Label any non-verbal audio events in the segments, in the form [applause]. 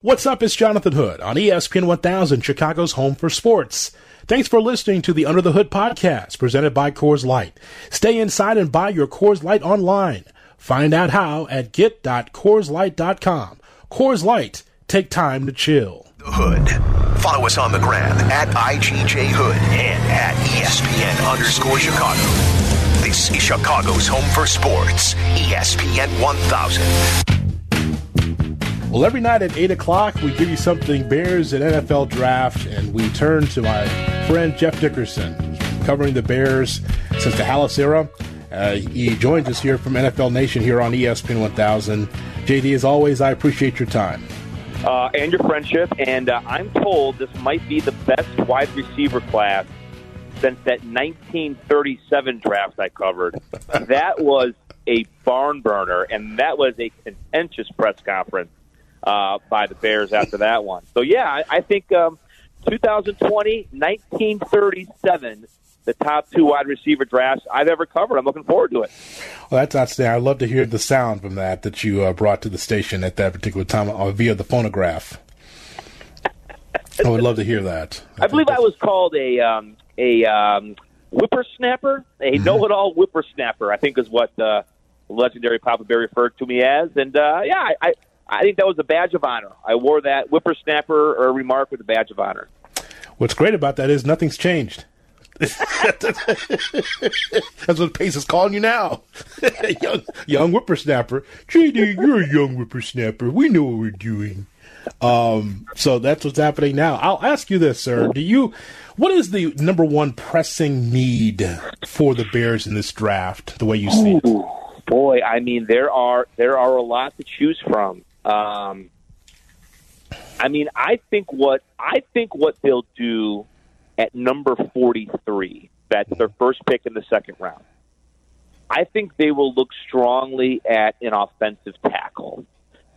What's up? It's Jonathan Hood on ESPN 1000, Chicago's home for sports. Thanks for listening to the Under the Hood podcast presented by Coors Light. Stay inside and buy your Coors Light online. Find out how at get.coorslight.com. Coors Light, take time to chill. The Hood. Follow us on the gram at IGJ Hood and at ESPN underscore Chicago. This is Chicago's home for sports, ESPN 1000. Well, every night at 8 o'clock, we give you something Bears and NFL draft, and we turn to my friend Jeff Dickerson, covering the Bears since the Halas era. Uh, he joins us here from NFL Nation here on ESPN 1000. JD, as always, I appreciate your time. Uh, and your friendship, and uh, I'm told this might be the best wide receiver class since that 1937 draft I covered. [laughs] that was a barn burner, and that was a contentious press conference uh, by the Bears after that one. So yeah, I, I think um, 2020, 1937, the top two wide receiver drafts I've ever covered. I'm looking forward to it. Well, that's outstanding. I'd love to hear the sound from that that you uh, brought to the station at that particular time uh, via the phonograph. I would love to hear that. I, I believe I was called a um, a um, whippersnapper, a mm-hmm. know-it-all whippersnapper. I think is what uh, legendary Papa Bear referred to me as. And uh, yeah, I, I think that was a badge of honor. I wore that whippersnapper or remark with a badge of honor. What's great about that is nothing's changed. That's what Pace is calling you now. [laughs] young, young whippersnapper. JD, you're a young whippersnapper. We know what we're doing. Um, so that's what's happening now. I'll ask you this, sir. Do you, what is the number one pressing need for the Bears in this draft, the way you see it? Boy, I mean, there are, there are a lot to choose from. Um, I mean, I think what I think what they'll do at number forty-three. That's their first pick in the second round. I think they will look strongly at an offensive tackle.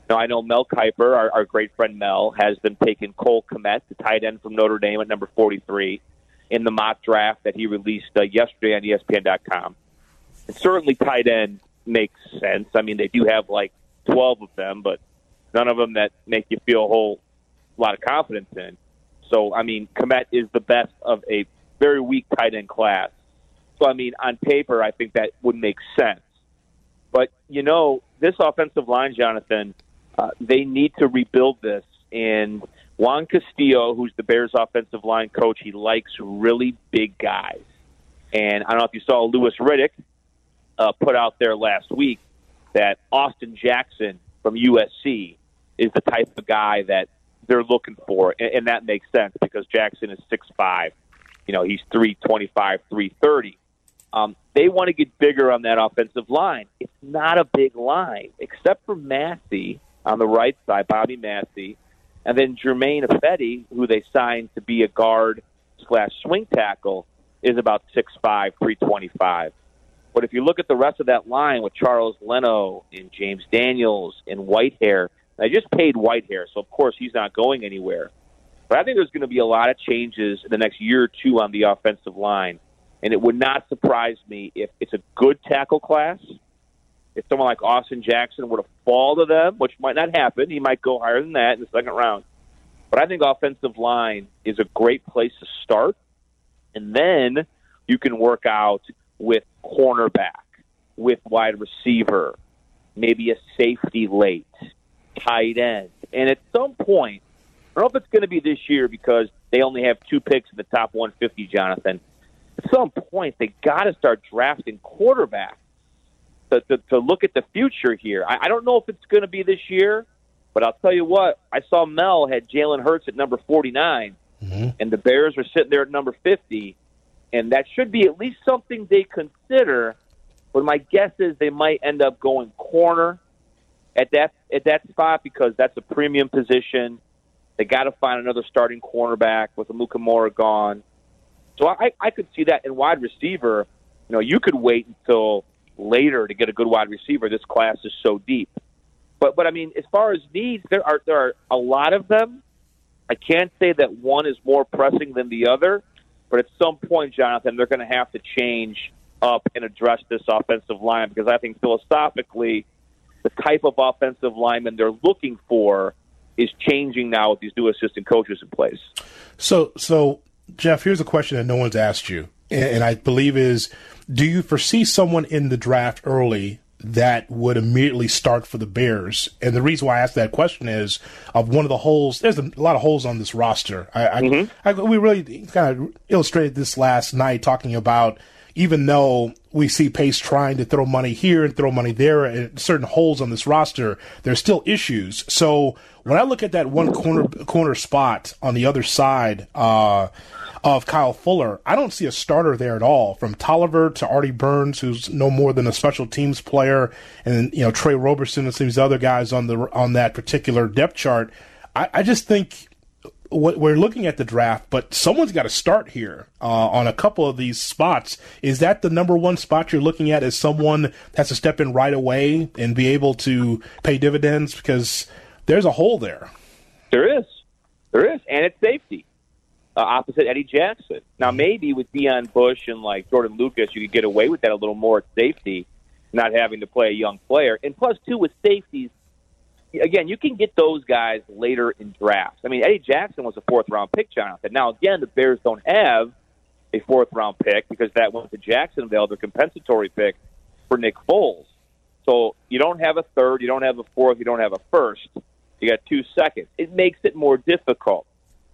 Now, I know Mel Kiper, our, our great friend Mel, has been taking Cole Kmet, the tight end from Notre Dame, at number 43 in the mock draft that he released uh, yesterday on ESPN.com. And certainly, tight end makes sense. I mean, they do have like 12 of them, but none of them that make you feel a whole lot of confidence in. So, I mean, Kmet is the best of a very weak tight end class. So, I mean, on paper, I think that would make sense. But, you know, this offensive line, Jonathan, uh, they need to rebuild this. And Juan Castillo, who's the Bears' offensive line coach, he likes really big guys. And I don't know if you saw Louis Riddick uh, put out there last week that Austin Jackson from USC is the type of guy that they're looking for, and, and that makes sense because Jackson is six five. You know, he's three twenty five, three thirty. Um, they want to get bigger on that offensive line. It's not a big line, except for Massie on the right side, Bobby Massie, and then Germain Ifedi, who they signed to be a guard slash swing tackle, is about six five, three twenty five. But if you look at the rest of that line with Charles Leno and James Daniels and Whitehair, I just paid Whitehair, so of course he's not going anywhere. But I think there's going to be a lot of changes in the next year or two on the offensive line. And it would not surprise me if it's a good tackle class. If someone like Austin Jackson were to fall to them, which might not happen, he might go higher than that in the second round. But I think offensive line is a great place to start. And then you can work out with cornerback, with wide receiver, maybe a safety late tight end. And at some point, I don't know if it's going to be this year because they only have two picks in the top 150, Jonathan. At some point, they got to start drafting quarterbacks to, to, to look at the future here. I, I don't know if it's going to be this year, but I'll tell you what. I saw Mel had Jalen Hurts at number 49, mm-hmm. and the Bears were sitting there at number 50, and that should be at least something they consider. But my guess is they might end up going corner at that at that spot because that's a premium position. They got to find another starting cornerback with Amukamara gone. So I, I could see that in wide receiver. You know, you could wait until later to get a good wide receiver. This class is so deep. But but I mean, as far as needs, there are there are a lot of them. I can't say that one is more pressing than the other, but at some point, Jonathan, they're going to have to change up and address this offensive line because I think philosophically the type of offensive lineman they're looking for is changing now with these new assistant coaches in place. So, so Jeff, here's a question that no one's asked you, and, I believe is: Do you foresee someone in the draft early that would immediately start for the Bears. And the reason why I asked that question is of one of the holes. There's a lot of holes on this roster. I, mm-hmm. I, I, we really kind of illustrated this last night talking about even though we see Pace trying to throw money here and throw money there and certain holes on this roster, there's still issues. So when I look at that one corner corner spot on the other side, uh, of Kyle Fuller. I don't see a starter there at all. From Toliver to Artie Burns, who's no more than a special teams player, and you know Tre Roberson and some of these other guys on the on that particular depth chart. I, I just think we're looking at the draft, but someone's got to start here uh, on a couple of these spots. Is that the number one spot you're looking at? As someone has to step in right away and be able to pay dividends because there's a hole there. There is, there is, and it's safety uh, opposite Eddie Jackson. Now, maybe with Deon Bush and like Jordan Lucas, you could get away with that a little more at safety, not having to play a young player. And plus, two with safeties, again, you can get those guys later in drafts. I mean, Eddie Jackson was a fourth round pick, Jonathan. Now, again, the Bears don't have a fourth round pick because that went to Jacksonville, the compensatory pick for Nick Foles. So you don't have a third, you don't have a fourth, you don't have a first. You got two seconds. It makes it more difficult.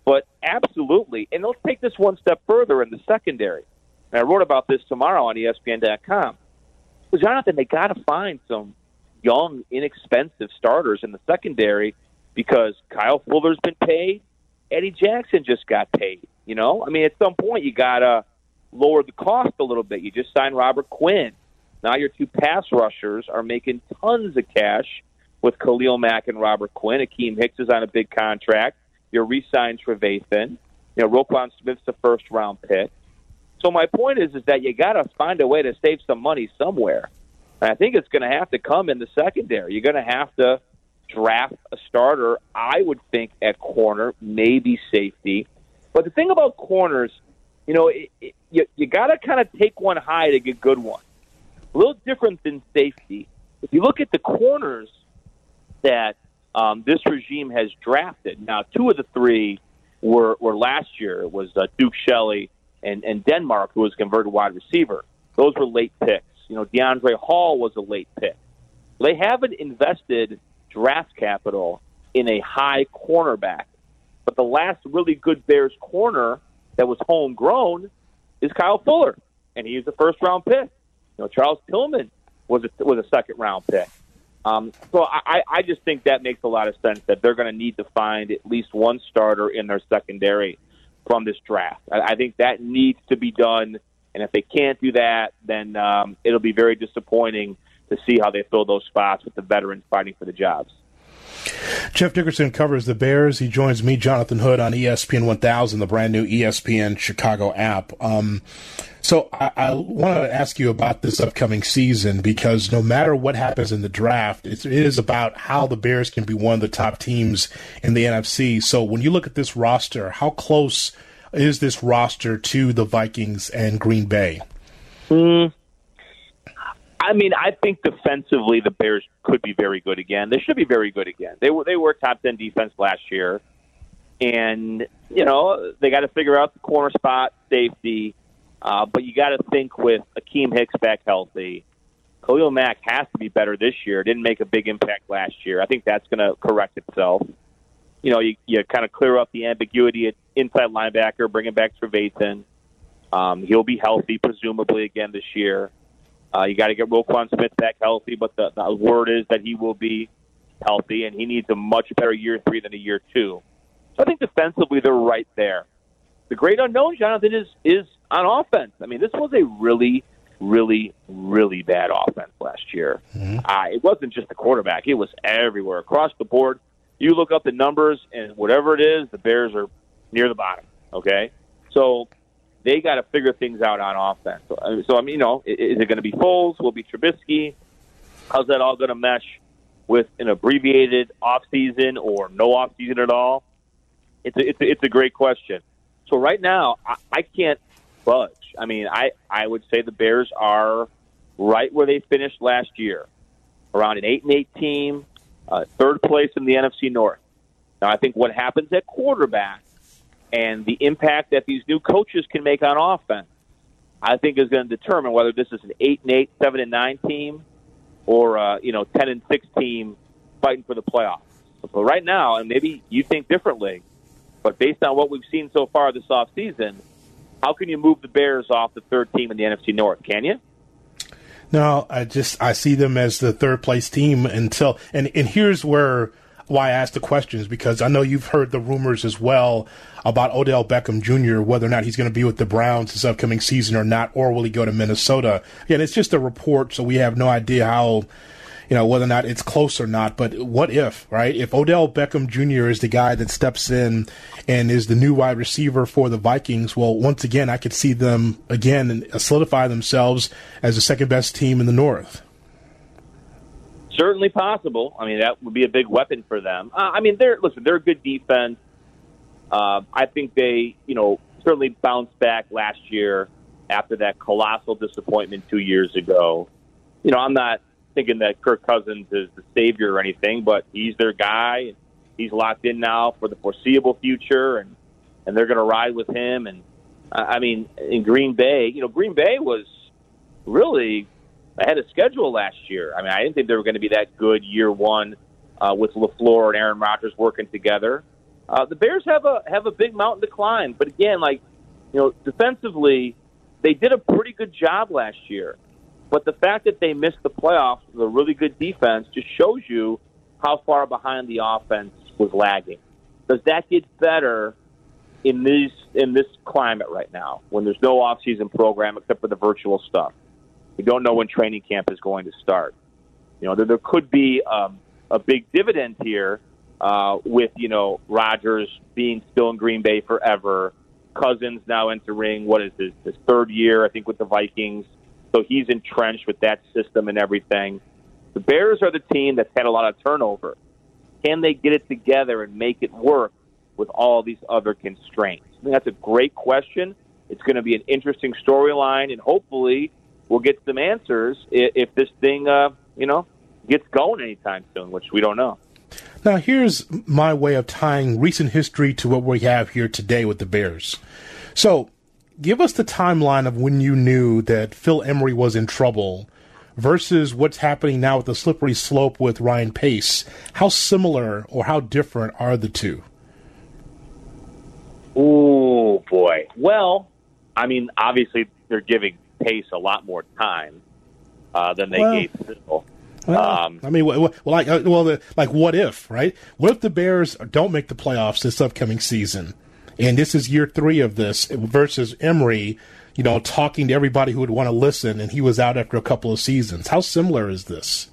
But absolutely, and let's take this one step further in the secondary. And I wrote about this tomorrow on ESPN.com. Jonathan, they got to find some young, inexpensive starters in the secondary because Kyle Fuller's been paid. Eddie Jackson just got paid. You know, I mean, at some point you got to lower the cost a little bit. You just signed Robert Quinn. Now your two pass rushers are making tons of cash with Khalil Mack and Robert Quinn. Akiem Hicks is on a big contract. You're re-signed Trevathan. You know, Roquan Smith's the first round pick. So my point is, is that you got to find a way to save some money somewhere. And I think it's going to have to come in the secondary. You're going to have to draft a starter. I would think at corner, maybe safety. But the thing about corners, you know, it, it, you you got to kind of take one high to get good one. A little different than safety. If you look at the corners that um, this regime has drafted. Now, two of the three were, were last year. It was uh, Duke Shelley and, and Denmark, who was converted wide receiver. Those were late picks. You know, Deiondre' Hall was a late pick. They haven't invested draft capital in a high cornerback. But the last really good Bears corner that was homegrown is Kyle Fuller, and he's a first round pick. You know, Charles Tillman was a, was a second round pick. Um, so I, I just think that makes a lot of sense that they're going to need to find at least one starter in their secondary from this draft. I, I think that needs to be done, and if they can't do that, then um, it'll be very disappointing to see how they fill those spots with the veterans fighting for the jobs. Jeff Dickerson covers the Bears. He joins me, Jonathan Hood, on ESPN 1000, the brand new ESPN Chicago app. Um, so I, I want to ask you about this upcoming season because no matter what happens in the draft, it is about how the Bears can be one of the top teams in the NFC. So when you look at this roster, how close is this roster to the Vikings and Green Bay? Mm, I mean, I think defensively the Bears could be very good again. They should be very good again. They were they were top ten defense last year, and you know they got to figure out the corner spot, safety. Uh, but you got to think with Akiem Hicks back healthy, Khalil Mack has to be better this year. Didn't make a big impact last year. I think that's going to correct itself. You know, you, you kind of clear up the ambiguity at inside linebacker, bring him back Trevathan. Um, he'll be healthy, presumably, again this year. Uh, you got to get Roquan Smith back healthy, but the, the word is that he will be healthy, and he needs a much better year three than a year two. So I think defensively they're right there. The great unknown, Jonathan, is is on offense. I mean, this was a really, really, really bad offense last year. Mm-hmm. Uh, it wasn't just the quarterback; it was everywhere across the board. You look up the numbers, and whatever it is, the Bears are near the bottom. Okay, so they got to figure things out on offense. So, so I mean, you know, is it going to be Foles? Will it be Trubisky? How's that all going to mesh with an abbreviated off season or no off season at all? It's a, it's a, it's a great question. So right now, I, I can't budge. I mean, I I would say the Bears are right where they finished last year, around an eight and eight team, uh, third place in the NFC North. Now, I think what happens at quarterback and the impact that these new coaches can make on offense, I think is going to determine whether this is an eight and eight, seven and nine team, or uh, you know ten and six team fighting for the playoffs. But right now, and maybe you think differently, but based on what we've seen so far this offseason, how can you move the Bears off the third team in the NFC North? Can you? No, I just I see them as the third place team until and and here's where why I asked the questions because I know you've heard the rumors as well about Odell Beckham Jr. whether or not he's going to be with the Browns this upcoming season or not, or will he go to Minnesota? Again, it's just a report, so we have no idea how you know, whether or not it's close or not. But what if, right? If Odell Beckham Jr. is the guy that steps in and is the new wide receiver for the Vikings, well, once again, I could see them again solidify themselves as the second best team in the North. Certainly possible. I mean, that would be a big weapon for them. Uh, I mean, they're listen, they're a good defense. Uh, I think they, you know, certainly bounced back last year after that colossal disappointment two years ago. You know, I'm not thinking that Kirk Cousins is the savior or anything, but he's their guy. He's locked in now for the foreseeable future, and and they're going to ride with him. And I mean, in Green Bay, you know, Green Bay was really ahead of schedule last year. I mean, I didn't think they were going to be that good year one uh, with LaFleur and Aaron Rodgers working together. Uh, the Bears have a have a big mountain to climb, but again, like you know, defensively, they did a pretty good job last year. But the fact that they missed the playoffs with a really good defense just shows you how far behind the offense was lagging. Does that get better in this in this climate right now when there's no offseason program except for the virtual stuff? We don't know when training camp is going to start. You know, there, there could be um, a big dividend here uh, with you know Rodgers being still in Green Bay forever. Cousins now entering what is his, his third year, I think, with the Vikings. So he's entrenched with that system and everything. The Bears are the team that's had a lot of turnover. Can they get it together and make it work with all these other constraints? I think that's a great question. It's going to be an interesting storyline, and hopefully, we'll get some answers if this thing, uh, you know, gets going anytime soon, which we don't know. Now, here's my way of tying recent history to what we have here today with the Bears. So, give us the timeline of when you knew that Phil Emery was in trouble versus what's happening now with the slippery slope with Ryan Pace. How similar or how different are the two? Oh boy. Well, I mean, obviously they're giving Pace a lot more time uh, than they well, gave Phil. Well, um, I mean, well, like, uh, well, like, what if, right? What if the Bears don't make the playoffs this upcoming season? And this is year three of this versus Emery, you know, talking to everybody who would want to listen, and he was out after a couple of seasons. How similar is this?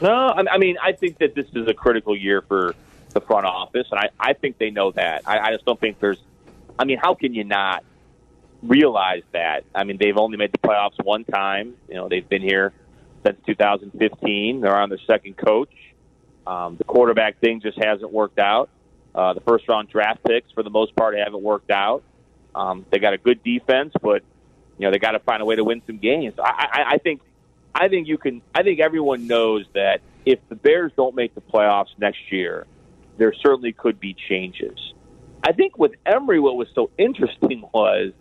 No, I mean, I think that this is a critical year for the front office, and I, I think they know that. I, I just don't think there's. I mean, how can you not realize that? I mean, they've only made the playoffs one time. You know, they've been here since 2015. They're on their second coach. Um, the quarterback thing just hasn't worked out. Uh, the first round draft picks, for the most part, haven't worked out. Um, they got a good defense, but you know they got to find a way to win some games. I, I, I think, I think you can. I think everyone knows that if the Bears don't make the playoffs next year, there certainly could be changes. I think with Emery, what was so interesting was,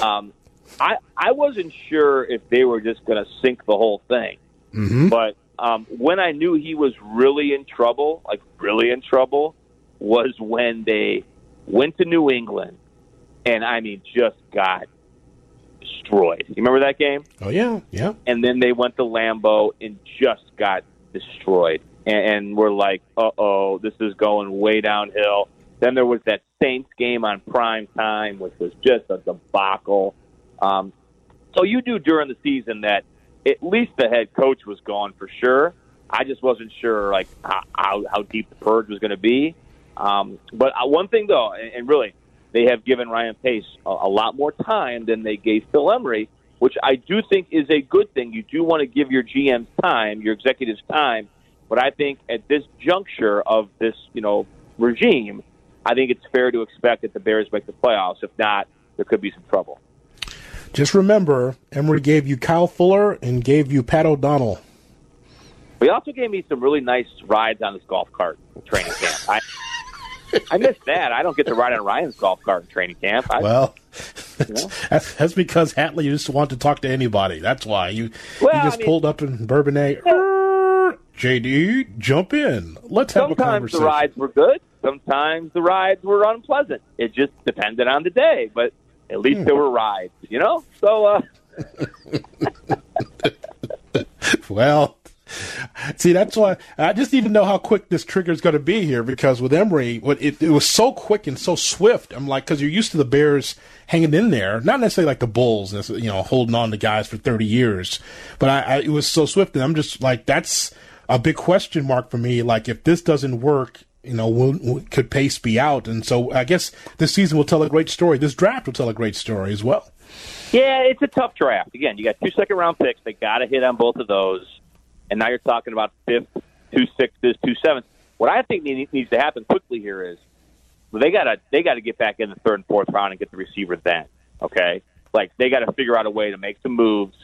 um, I I wasn't sure if they were just going to sink the whole thing, mm-hmm. but um, when I knew he was really in trouble, like really in trouble, was when they went to New England and I mean just got destroyed. You remember that game? Oh yeah, yeah. And then they went to Lambeau and just got destroyed. And, and we're like, uh oh, this is going way downhill. Then there was that Saints game on prime time, which was just a debacle. Um, so you knew during the season that at least the head coach was gone for sure. I just wasn't sure like how, how deep the purge was going to be. Um, but uh, one thing, though, and, and really, they have given Ryan Pace a, a lot more time than they gave Phil Emery, which I do think is a good thing. You do want to give your GMs time, your executives time, but I think at this juncture of this, you know, regime, I think it's fair to expect that the Bears make the playoffs. If not, there could be some trouble. Just remember, Emery gave you Kyle Fuller and gave you Pat O'Donnell. He also gave me some really nice rides on his golf cart training camp. I, I missed [laughs] that. I don't get to ride on Ryan's golf cart in training camp. I, well, [laughs] that's, that's, because Hatley just want to talk to anybody. That's why you well, you just I mean, pulled up in Bourbonnais. JD, jump in. Let's have a conversation. Sometimes the rides were good. Sometimes the rides were unpleasant. It just depended on the day, but at least hmm. there were rides, you know. So, uh... [laughs] well, See, that's why I just need to know how quick this trigger is going to be here because with Emery, it, it was so quick and so swift. I'm like, because you're used to the Bears hanging in there, not necessarily like the Bulls, you know, holding on to guys for 30 years, but I, I, it was so swift, and I'm just like, that's a big question mark for me. Like, if this doesn't work, you know, will, will, could Pace be out? And so I guess this season will tell a great story. This draft will tell a great story as well. Yeah, it's a tough draft. Again, you got two second round picks. They got to hit on both of those and now you're talking about fifth, two sixes, two sevens. What I think needs to happen quickly here is they gotta they gotta get back in the third and fourth round and get the receiver then. Okay, like they got to figure out a way to make some moves,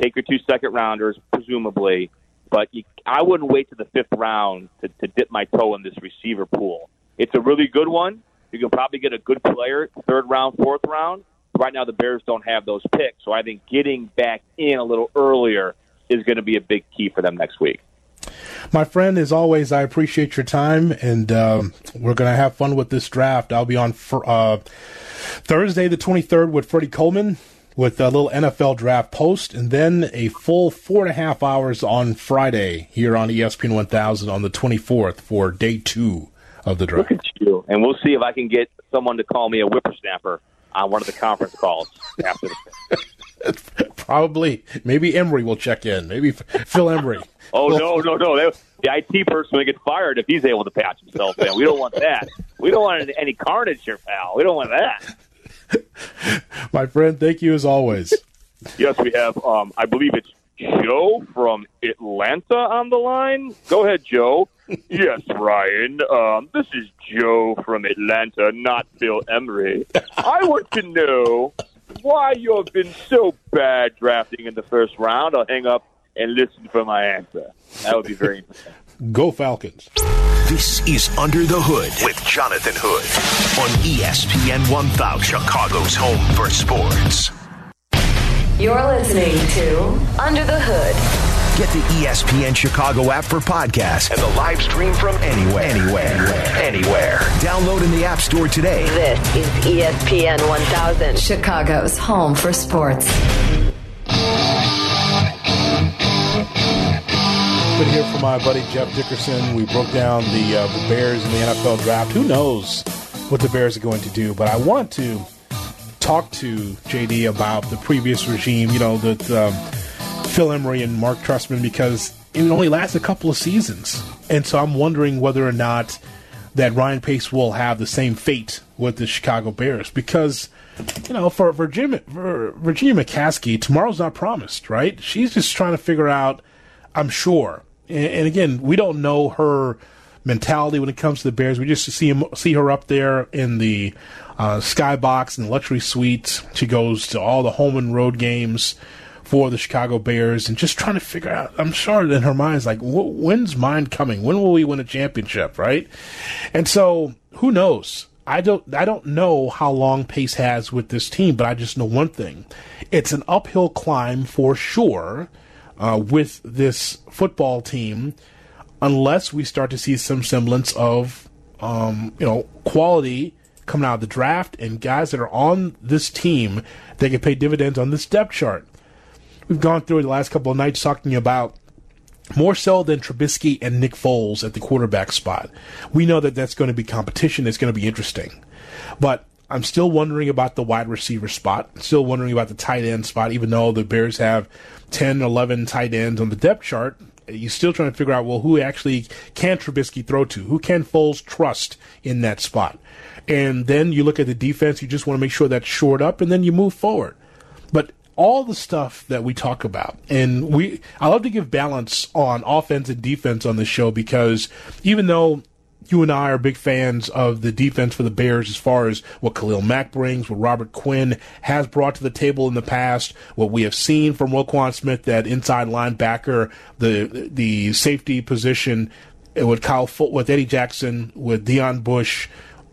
take your two second rounders, presumably. But you, I wouldn't wait to the fifth round to, to dip my toe in this receiver pool. It's a really good one. You can probably get a good player third round, fourth round. Right now, the Bears don't have those picks, so I think getting back in a little earlier is going to be a big key for them next week. My friend, as always, I appreciate your time, and um, we're going to have fun with this draft. I'll be on for, uh, Thursday, the 23rd, with Freddie Coleman with a little NFL draft post, and then a full four and a half hours on Friday here on ESPN 1000 on the 24th for day two of the draft. Look at you. And we'll see if I can get someone to call me a whippersnapper on one of the conference calls after the [laughs] Probably, maybe Emery will check in. Maybe Phil Emery. [laughs] oh no, no, no! the IT person will get fired if he's able to patch himself in. We don't want that. We don't want any carnage here, pal. We don't want that. [laughs] My friend, thank you as always. Yes, we have. Um, I believe it's Joe from Atlanta on the line. Go ahead, Joe. yes, Ryan. Um, this is Joe from Atlanta, not Phil Emery. I want to know why you have been so bad drafting in the first round. I'll hang up and listen for my answer. That would be very interesting. [laughs] Go Falcons. This is Under the Hood with Jonathan Hood on ESPN 1000, Chicago's home for sports. You're listening to Under the Hood. Get the ESPN Chicago app for podcasts and the live stream from anywhere. Anywhere. Anywhere. anywhere. Download in the App Store today. This is ESPN 1000, Chicago's home for sports. Been here for my buddy Jeff Dickerson. We broke down the uh, the Bears in the NFL draft. Who knows what the Bears are going to do? But I want to talk to JD about the previous regime. You know that. Um, Phil Emery and Mark Trestman because it only lasts a couple of seasons. And so I'm wondering whether or not that Ryan Pace will have the same fate with the Chicago Bears because, you know, for Virginia, for Virginia McCaskey, tomorrow's not promised, right? She's just trying to figure out, I'm sure. And, and again, we don't know her mentality when it comes to the Bears. We just see him, see her up there in the uh, skybox and luxury suite. She goes to all the home and road games for the Chicago Bears and just trying to figure out. I'm sure in her mind is like, when's mine coming? When will we win a championship? Right? And so who knows? I don't I don't know how long Pace has with this team, but I just know one thing: it's an uphill climb for sure uh, with this football team, unless we start to see some semblance of um, you know quality coming out of the draft and guys that are on this team that can pay dividends on this depth chart we've gone through the last couple of nights talking about more so than Trubisky and Nick Foles at the quarterback spot. We know that that's going to be competition. It's going to be interesting. But I'm still wondering about the wide receiver spot. Still wondering about the tight end spot, even though the Bears have 10, 11 tight ends on the depth chart. You're still trying to figure out, well, who actually can Trubisky throw to? Who can Foles trust in that spot? And then you look at the defense, you just want to make sure that's shored up, and then you move forward. But all the stuff that we talk about. And we I love to give balance on offense and defense on this show because even though you and I are big fans of the defense for the Bears as far as what Khalil Mack brings, what Robert Quinn has brought to the table in the past, what we have seen from Roquan Smith, that inside linebacker, the the safety position with Kyle with Eddie Jackson, with Deon Bush,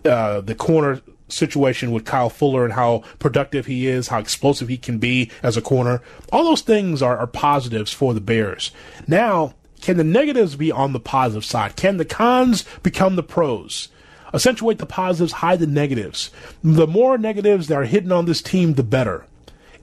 uh, the corner situation with Kyle Fuller and how productive he is, how explosive he can be as a corner. All those things are, are positives for the Bears. Now, can the negatives be on the positive side? Can the cons become the pros? Accentuate the positives, hide the negatives. The more negatives that are hidden on this team, the better.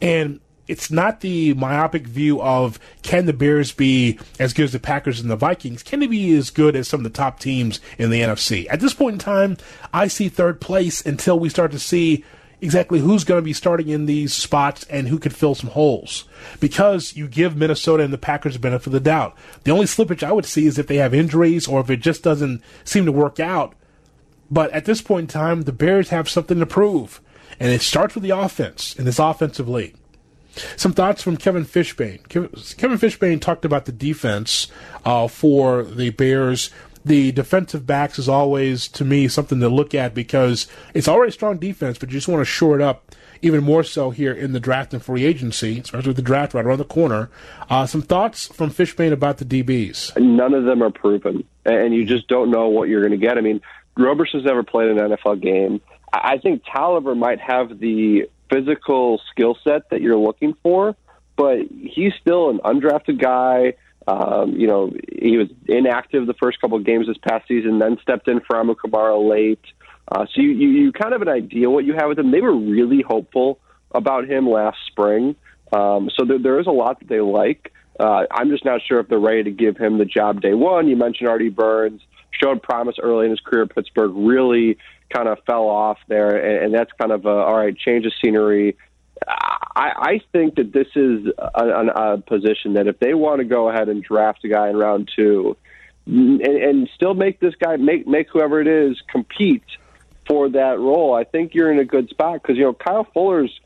And it's not the myopic view of can the Bears be as good as the Packers and the Vikings? Can they be as good as some of the top teams in the NFC? At this point in time, I see third place until we start to see exactly who's going to be starting in these spots and who could fill some holes. Because you give Minnesota and the Packers the benefit of the doubt. The only slippage I would see is if they have injuries or if it just doesn't seem to work out. But at this point in time, the Bears have something to prove. And it starts with the offense in this offensive league. Some thoughts from Kevin Fishbain. Kevin Fishbain talked about the defense uh, for the Bears. The defensive backs is always, to me, something to look at because it's already a strong defense, but you just want to shore it up even more so here in the draft and free agency, especially with the draft right around the corner. Uh, some thoughts from Fishbain about the DBs. None of them are proven, and you just don't know what you're going to get. I mean, Roberson's never played an NFL game. I think Toliver might have the physical skill set that you're looking for, but he's still an undrafted guy. Um, you know, he was inactive the first couple of games this past season, then stepped in for Amu late. Uh, so you, you, you kind of an idea what you have with him. They were really hopeful about him last spring. Um, so there, there is a lot that they like. Uh, I'm just not sure if they're ready to give him the job day one. You mentioned Artie Burns showed promise early in his career at Pittsburgh, really kind of fell off there, and, and that's kind of a, all right, change of scenery. I, I think that this is a, a position that if they want to go ahead and draft a guy in round two, and, and still make this guy make make whoever it is compete for that role, I think you're in a good spot because you know Kyle Fuller's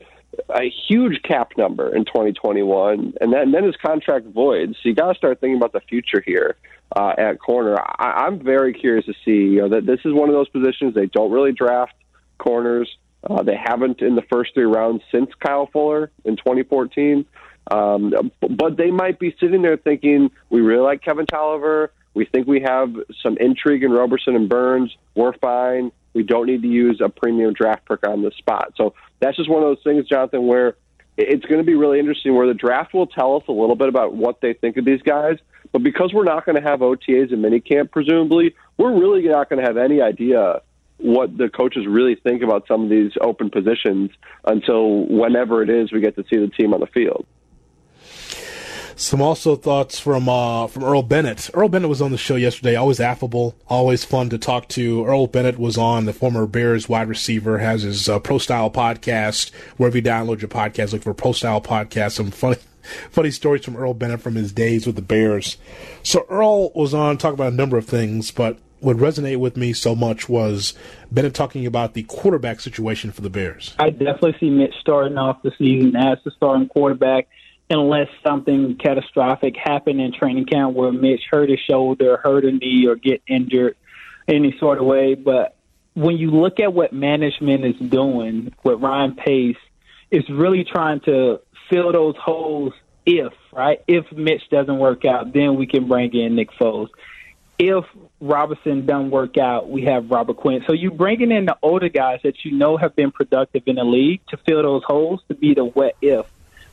a huge cap number in 2021, and, then and then his contract voids. So you got to start thinking about the future here uh, at corner. I, I'm very curious to see. You know that this is one of those positions they don't really draft corners. Uh, they haven't in the first three rounds since Kyle Fuller in 2014. Um, but they might be sitting there thinking, we really like Kevin Toliver. We think we have some intrigue in Roberson and Burns. We're fine. We don't need to use a premium draft pick on this spot. So that's just one of those things, Jonathan, where it's going to be really interesting where the draft will tell us a little bit about what they think of these guys. But because we're not going to have OTAs in minicamp, presumably, we're really not going to have any idea what the coaches really think about some of these open positions until whenever it is we get to see the team on the field. Some also thoughts from uh, from Earl Bennett. Earl Bennett was on the show yesterday. Always affable, always fun to talk to. Earl Bennett was on the former Bears wide receiver. Has his uh, Pro Style podcast. Wherever you download your podcast, look for Pro Style podcast. Some funny funny stories from Earl Bennett from his days with the Bears. So Earl was on talking about a number of things, but what resonated with me so much was Bennett talking about the quarterback situation for the Bears. I definitely see Mitch starting off the season as the starting quarterback unless something catastrophic happened in training camp where Mitch hurt his shoulder, hurt a knee, or get injured any sort of way. But when you look at what management is doing with Ryan Pace, it's really trying to fill those holes if, right? If Mitch doesn't work out, then we can bring in Nick Foles. If Robinson doesn't work out, we have Robert Quinn. So you're bringing in the older guys that you know have been productive in the league to fill those holes to be the what if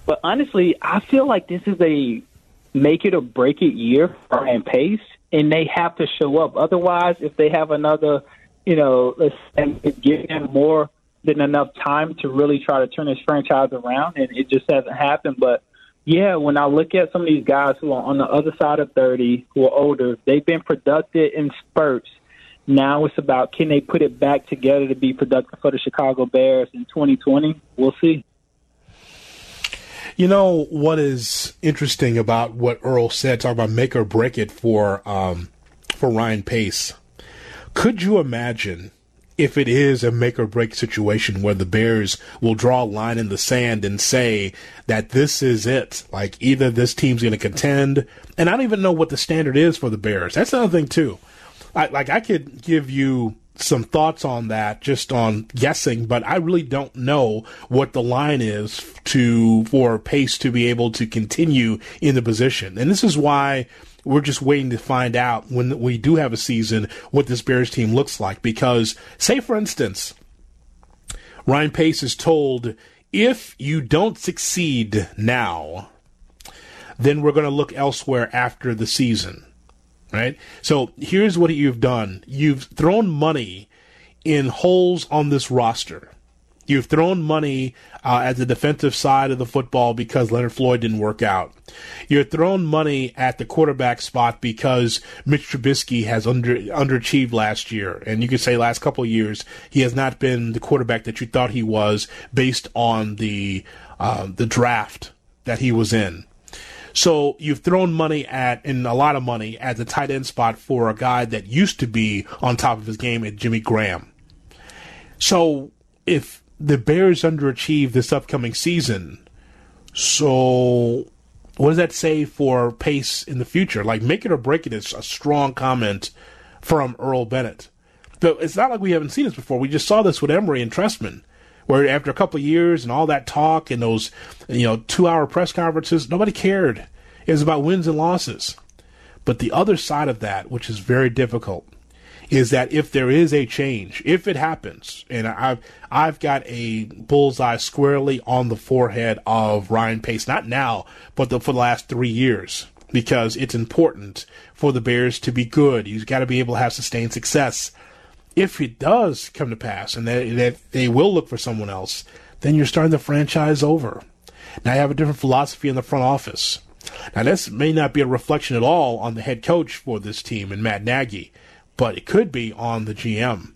but honestly, I feel like this is a make it or break it year for Ryan Pace, and they have to show up. Otherwise, if they have another, you know, let's give them more than enough time to really try to turn this franchise around, and it just hasn't happened. But yeah, when I look at some of these guys who are on the other side of 30, who are older, they've been productive in spurts. Now it's about can they put it back together to be productive for the Chicago Bears in 2020? We'll see. You know what is interesting about what Earl said, talking about make or break it for um, for Ryan Pace. Could you imagine if it is a make or break situation where the Bears will draw a line in the sand and say that this is it? Like either this team's going to contend, and I don't even know what the standard is for the Bears. That's another thing too. I, like I could give you some thoughts on that, just on guessing, but I really don't know what the line is to for Pace to be able to continue in the position. And this is why we're just waiting to find out when we do have a season what this Bears team looks like. Because, say for instance, Ryan Pace is told if you don't succeed now, then we're going to look elsewhere after the season. Right? So here's what you've done you've thrown money in holes on this roster. You've thrown money uh, at the defensive side of the football because Leonard Floyd didn't work out. You're throwing money at the quarterback spot because Mitch Trubisky has under underachieved last year, and you could say last couple of years he has not been the quarterback that you thought he was based on the uh, the draft that he was in. So you've thrown money at, and a lot of money at the tight end spot for a guy that used to be on top of his game at Jimmy Graham. So if the Bears underachieve this upcoming season, so what does that say for Pace in the future? Like, make it or break it is a strong comment from Earl Bennett. But it's not like we haven't seen this before. We just saw this with Emery and Trestman, where after a couple years and all that talk and those, you know, two-hour press conferences, nobody cared. It was about wins and losses. But the other side of that, which is very difficult, is that if there is a change, if it happens, and I've I've got a bullseye squarely on the forehead of Ryan Pace, not now, but the, for the last three years, because it's important for the Bears to be good. You've got to be able to have sustained success. If it does come to pass, and that, that they will look for someone else, then you're starting the franchise over. Now you have a different philosophy in the front office. Now this may not be a reflection at all on the head coach for this team and Matt Nagy but it could be on the GM.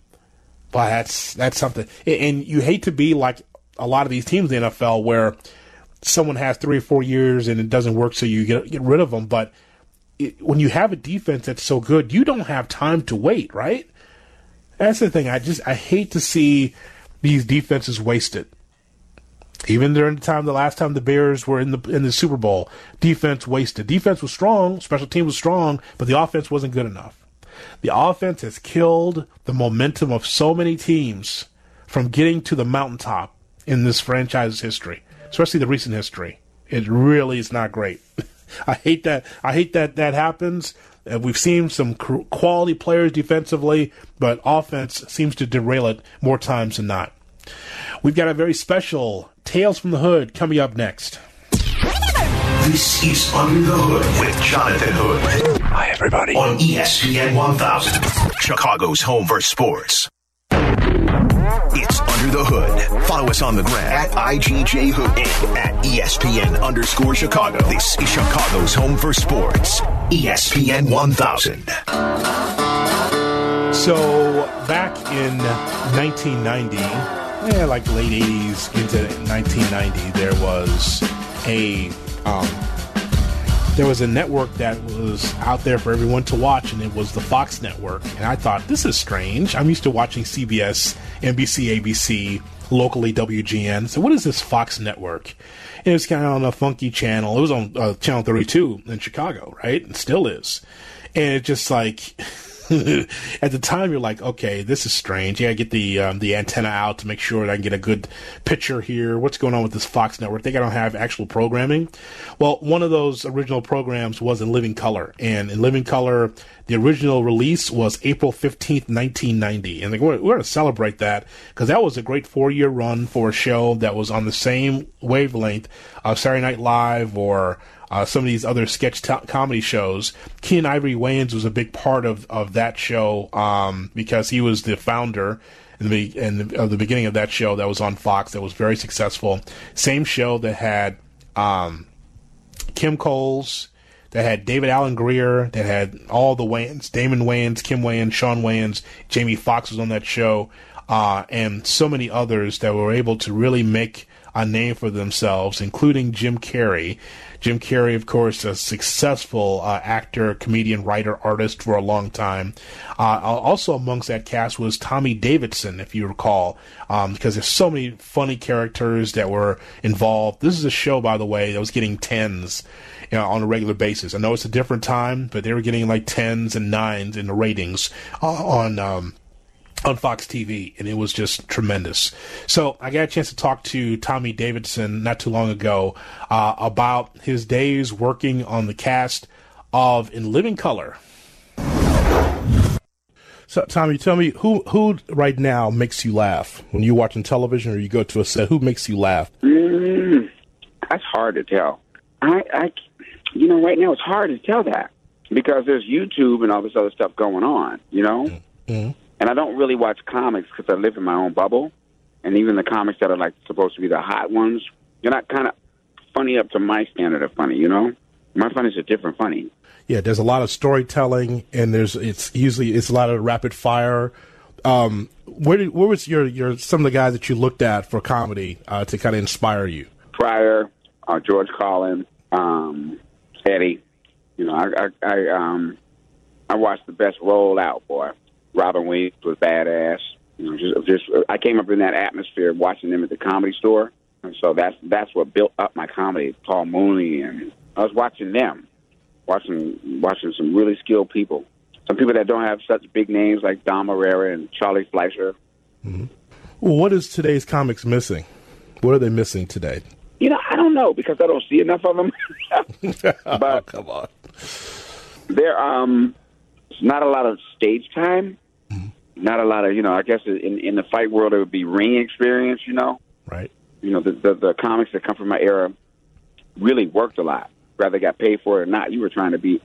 But that's that's something, and you hate to be like a lot of these teams in the NFL where someone has three or four years and it doesn't work, so you get get rid of them. But it, when you have a defense that's so good, you don't have time to wait, right? That's the thing. I just I hate to see these defenses wasted. Even during the time, the last time the Bears were in the in the Super Bowl, defense wasted. Defense was strong, special team was strong, but the offense wasn't good enough. The offense has killed the momentum of so many teams from getting to the mountaintop in this franchise's history, especially the recent history. It really is not great. [laughs] I hate that. I hate that that happens. Uh, we've seen some quality players defensively, but offense seems to derail it more times than not. We've got a very special Tales from the Hood coming up next. This is Under the Hood with Jonathan Hood. Hi, everybody. On ESPN 1000, Chicago's home for sports. It's Under the Hood. Follow us on the gram at IGJ Hood and at ESPN underscore Chicago. This is Chicago's home for sports. ESPN 1000. So, back in 1990, yeah, like late 80s into 1990, there was a um, there was a network that was out there for everyone to watch, and it was the Fox network. And I thought, this is strange. I'm used to watching CBS, NBC, ABC, locally WGN. So, what is this Fox network? And it was kind of on a funky channel. It was on uh, Channel 32 in Chicago, right? It still is. And it's just like. [laughs] [laughs] at the time you're like, okay, this is strange. Yeah, I get the um, the antenna out to make sure that I can get a good picture here. What's going on with this Fox network? They don't have actual programming. Well, one of those original programs was in Living Color, and in Living Color, the original release was April 15th, 1990. And we're, we're going to celebrate that because that was a great four year run for a show that was on the same wavelength of Saturday Night Live or uh, some of these other sketch t- comedy shows. Keenen Ivory Wayans was a big part of, of that show um, because he was the founder in the, the, of the beginning of that show that was on Fox that was very successful. Same show that had um, Kim Coles, that had David Alan Grier, that had all the Wayans, Damon Wayans, Kim Wayans, Shawn Wayans, Jamie Foxx was on that show, uh, and so many others that were able to really make a name for themselves, including Jim Carrey. Jim Carrey, of course, a successful uh, actor, comedian, writer, artist for a long time. Uh, also amongst that cast was Tommy Davidson, if you recall, um, because there's so many funny characters that were involved. This is a show, by the way, that was getting tens you know, on a regular basis. I know it's a different time, but they were getting like tens and nines in the ratings uh, on. Um, on Fox TV, and it was just tremendous. So I got a chance to talk to Tommy Davidson not too long ago uh, about his days working on the cast of In Living Color. So, Tommy, tell me who who right now makes you laugh when you're watching television or you go to a set? Who makes you laugh? Mm, that's hard to tell. I, I, you know, right now it's hard to tell that because there's YouTube and all this other stuff going on. You know, mm-hmm. And I don't really watch comics because I live in my own bubble, and even the comics that are like supposed to be the hot ones, they're not kind of funny up to my standard of funny. You know, my funny is a different funny yeah, there's a lot of storytelling, and there's it's usually it's a lot of rapid fire. Um, where did, where was your your some of the guys that you looked at for comedy uh, to kind of inspire you? Pryor, uh, George Carlin, um, Eddie. You know, I I, I um I watched the best roll out boy. Robin Williams was badass. You know, just, just I came up in that atmosphere watching them at the comedy store, and so that's that's what built up my comedy. Paul Mooney and I was watching them watching watching some really skilled people. Some people that don't have such big names like Dom Irrera and Charlie Fleischer. Mm-hmm. Well, what is today's comics missing? What are they missing today? You know, I don't know because I don't see enough of them. [laughs] but oh, come on, there um, not a lot of stage time. Not a lot of you know. I guess in in the fight world, it would be ring experience. You know, right? You know, the the, the comics that come from my era really worked a lot whether got paid for it or not. You were trying to be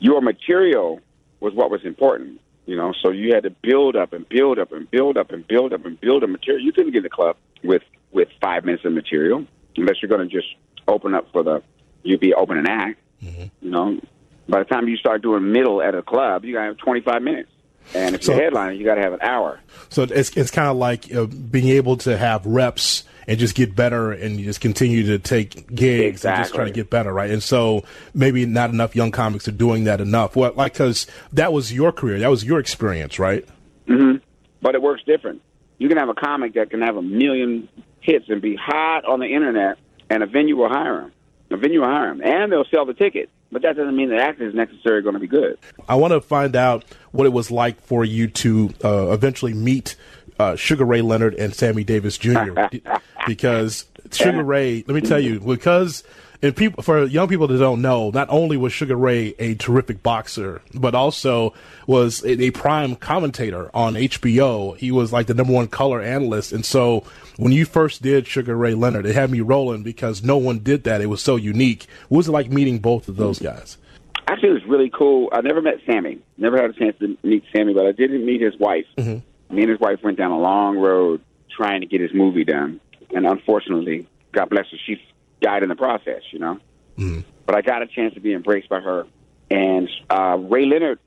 your material was what was important. You know, so you had to build up and build up and build up and build up and build a material. You couldn't get the club with with five minutes of material unless you're going to just open up for the you'd be opening act. Mm-hmm. You know, by the time you start doing middle at a club, you got to have 25 minutes. And if so, you're headliner, you got to have an hour. So it's it's kind of like uh, being able to have reps and just get better and just continue to take gigs exactly. and just try to get better, right? And so maybe not enough young comics are doing that enough. Well, like because that was your career, that was your experience, right? Mm-hmm. But it works different. You can have a comic that can have a million hits and be hot on the internet, and a venue will hire him. A venue will hire him, and they'll sell the ticket. But that doesn't mean the actor is necessarily going to be good. I want to find out what it was like for you to uh, eventually meet uh, Sugar Ray Leonard and Sammy Davis Jr. [laughs] because Sugar Ray, let me tell you, because and people for young people that don't know, not only was Sugar Ray a terrific boxer, but also was a, a, prime commentator on HBO. He was like the number one color analyst, and so when you first did Sugar Ray Leonard, it had me rolling because no one did that. It was so unique. What was it like meeting both of those guys? Actually, it was really cool. I never met Sammy. Never had a chance to meet Sammy, but I did meet his wife. Mm-hmm me and his wife went down a long road trying to get his movie done, and unfortunately, God bless her, she died in the process. You know, mm. but I got a chance to be embraced by her, and uh, Ray Leonard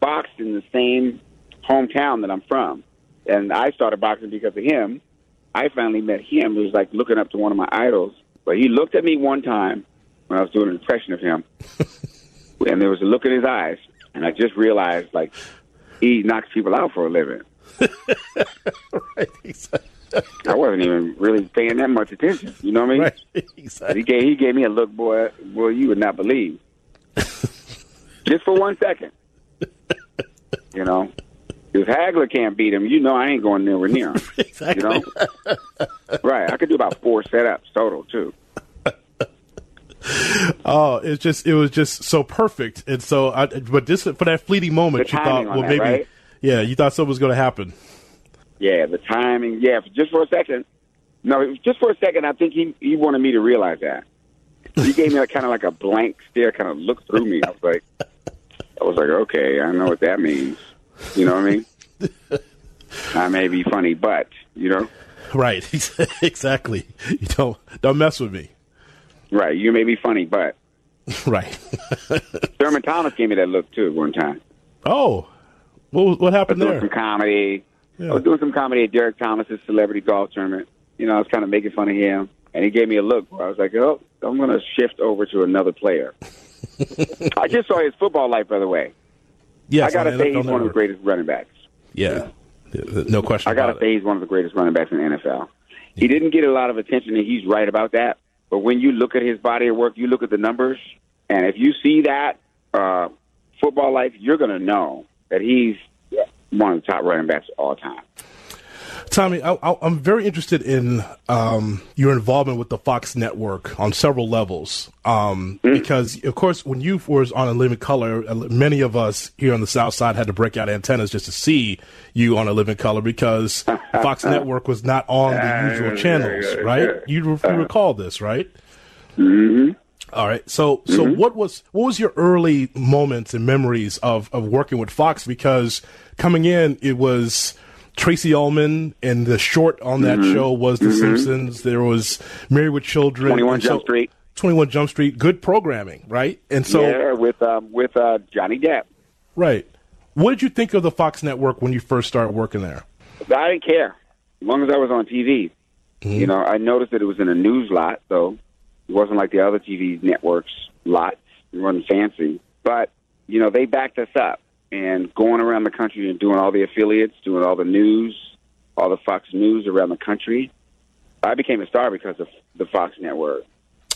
boxed in the same hometown that I'm from, and I started boxing because of him. I finally met him. It was like looking up to one of my idols. But he looked at me one time when I was doing an impression of him, [laughs] and there was a look in his eyes, and I just realized like he knocks people out for a living. [laughs] right, exactly. [laughs] I wasn't even really paying that much attention. You know what I mean? Right, [laughs] exactly. He gave he gave me a look, boy. Boy, you would not believe. [laughs] Just for one second. You know, if Hagler can't beat him, you know I ain't going nowhere near him. exactly. You know, right? I could do about four setups total too. oh, it's just it was just so perfect, and so I, but this for that fleeting moment, you thought, well, that, maybe right? Yeah, you thought something was going to happen. Yeah, the timing. Yeah, just for a second. No, just for a second. I think he he wanted me to realize that. He gave me a kind of like a blank stare, kind of looked through me. I was like, I was like, okay, I know what that means. You know what I mean? [laughs] I may be funny, but you know. Right. [laughs] exactly. You don't don't mess with me. Right. You may be funny, but. [laughs] right. Thurman Thomas gave me that look too one time. Oh, what what happened there? Some comedy. Yeah. I was doing some comedy at Derek Thomas's celebrity golf tournament. You know, I was kind of making fun of him, and he gave me a look. Where I was like, "Oh, I'm going to shift over to another player." [laughs] I just saw his football life, by the way. Yes, I got to say he's one of the greatest running backs. Yeah, yeah. no question. I got to say he's one of the greatest running backs in the NFL. He didn't get a lot of attention, and he's right about that. But when you look at his body of work, you look at the numbers, and if you see that uh, football life, you're going to know that he's one of the top running backs of all time. Tommy, I, I, I'm very interested in um, your involvement with the Fox network on several levels. Um, Mm-hmm. Because, of course, when you was on In Living Color, uh, many of us here on the South Side had to break out antennas just to see you on In Living Color because [laughs] Fox network was not on the usual channels, right? You, you recall this, right? Mm-hmm. All right. So, so what was what was your early moments and memories of of working with Fox? Because coming in, it was Tracey Ullman, and the short on that Mm-hmm. show was The Simpsons. There was Married with Children, 21 and Jump Street. Twenty One Jump Street. Good programming, right? And so, yeah, with um, with uh, Johnny Depp. right. What did you think of the Fox network when you first started working there? I didn't care as long as I was on TV. You know, I noticed that it was in a news lot, though it wasn't like the other TV networks lots. It wasn't fancy, but you know, they backed us up and going around the country and doing all the affiliates, doing all the news, all the Fox News around the country. I became a star because of the Fox network.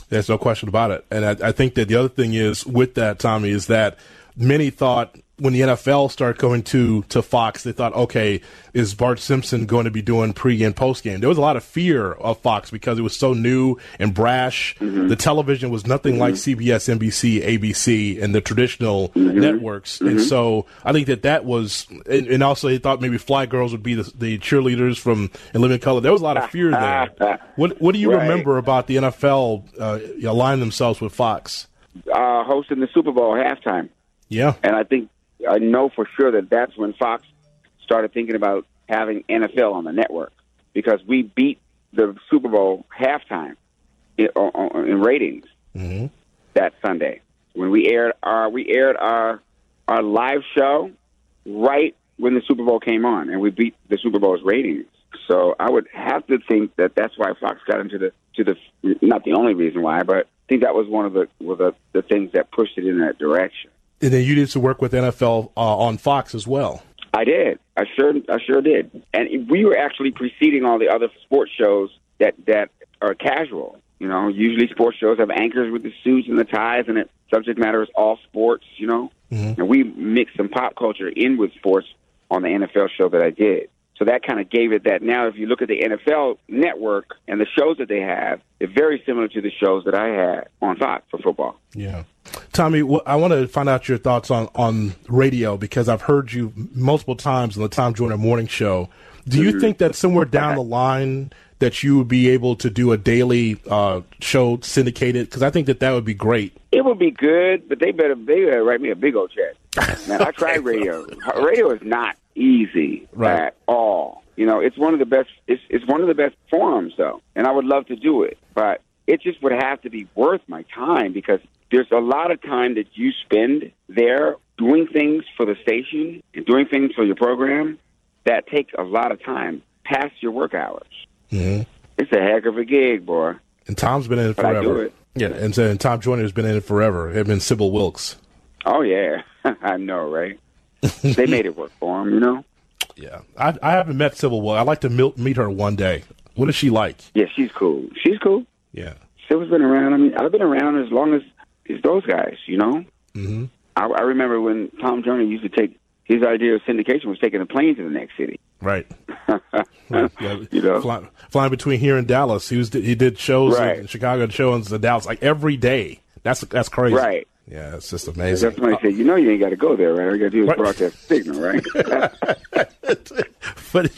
There's no question about it. And I, I think that the other thing is with that, Tommy, is that many thought when the NFL started going to, to Fox, they thought, okay, is Bart Simpson going to be doing pre and post game? There was a lot of fear of Fox because it was so new and brash. The television was nothing like CBS, NBC, ABC, and the traditional networks. And so I think that that was, and, and also they thought maybe Fly Girls would be the, the cheerleaders from In Living Color. There was a lot of fear there. [laughs] What, what do you Right. remember about the NFL uh, aligning themselves with Fox? Uh, hosting the Super Bowl halftime. Yeah. And I think I know for sure that that's when Fox started thinking about having NFL on the network because we beat the Super Bowl halftime in, in ratings mm-hmm. that Sunday when we aired our we aired our our live show right when the Super Bowl came on, and we beat the Super Bowl's ratings. So I would have to think that that's why Fox got into the to the not the only reason why, but I think that was one of the was the, the things that pushed it in that direction. And then you did some work with NFL uh, on Fox as well. I did. I sure, I sure did. And we were actually preceding all the other sports shows that that are casual. You know, usually sports shows have anchors with the suits and the ties, and the subject matter is all sports. You know, and we mixed some pop culture in with sports on the NFL show that I did. So that kind of gave it that. Now, if you look at the NFL network and the shows that they have, they're very similar to the shows that I had on Fox for football. Yeah. Tommy, I want to find out your thoughts on, on radio because I've heard you multiple times on the Tom Joyner Morning Show. Do you think that somewhere down the line that you would be able to do a daily uh, show syndicated? Because I think that that would be great. It would be good, but they better they better write me a big old check. Man, I [laughs] tried radio. Radio is not easy Right. at all. You know, it's one of the best. It's it's one of the best forums, though, and I would love to do it, but it just would have to be worth my time because there's a lot of time that you spend there doing things for the station and doing things for your program that take a lot of time past your work hours. Mhm. It's a heck of a gig, boy. And Tom's been in it But forever. it. Yeah, and, and Tom Joyner has been in it forever. It been Sybil Wilkes. Oh yeah, [laughs] I know, right? [laughs] they made it work for him, you know. Yeah, I, I haven't met Sybil Wilkes. I'd like to meet her one day. What is she like? Yeah, she's cool. She's cool. Yeah. Sybil's been around. I mean, I've been around as long as, as those guys, you know. hmm I, I remember when Tom Joyner used to take his idea of syndication was taking a plane to the next city. Right. Right. [laughs] Yeah, You know. fly, flying between here and Dallas. He was he did shows Right. in Chicago and shows in Dallas like every day. That's that's crazy. Right. Yeah, it's just amazing. That's when I said, you know, you ain't got to go there, right? All you got to do is Right. broadcast signal, right? [laughs] but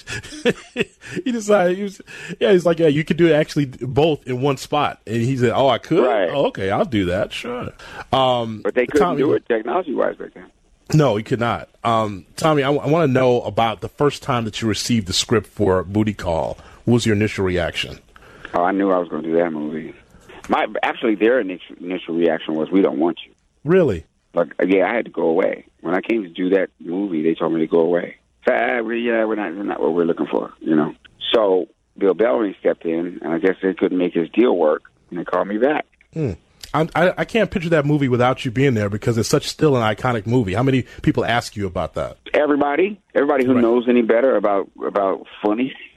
[laughs] he decided he was yeah he's like yeah you could do actually both in one spot and he said oh I could Right. oh, okay I'll do that sure. Um, but they couldn't Tommy- do it technology wise back then. No, he could not. Um, Tommy, I, want to know about the first time that you received the script for Booty Call. What was your initial reaction? Oh, I knew I was going to do that movie. My actually, their initial, initial reaction was, "We don't want you." Really? Uh, yeah, I had to go away. When I came to do that movie, they told me to go away. So, ah, we, yeah, we're not, we're not what we're looking for, you know. So Bill Bellamy stepped in, and I guess they couldn't make his deal work, and they called me back. I, I, I can't picture that movie without you being there because it's such still an iconic movie. How many people ask you about that? Everybody, everybody who Right. knows any better about about funny, [laughs]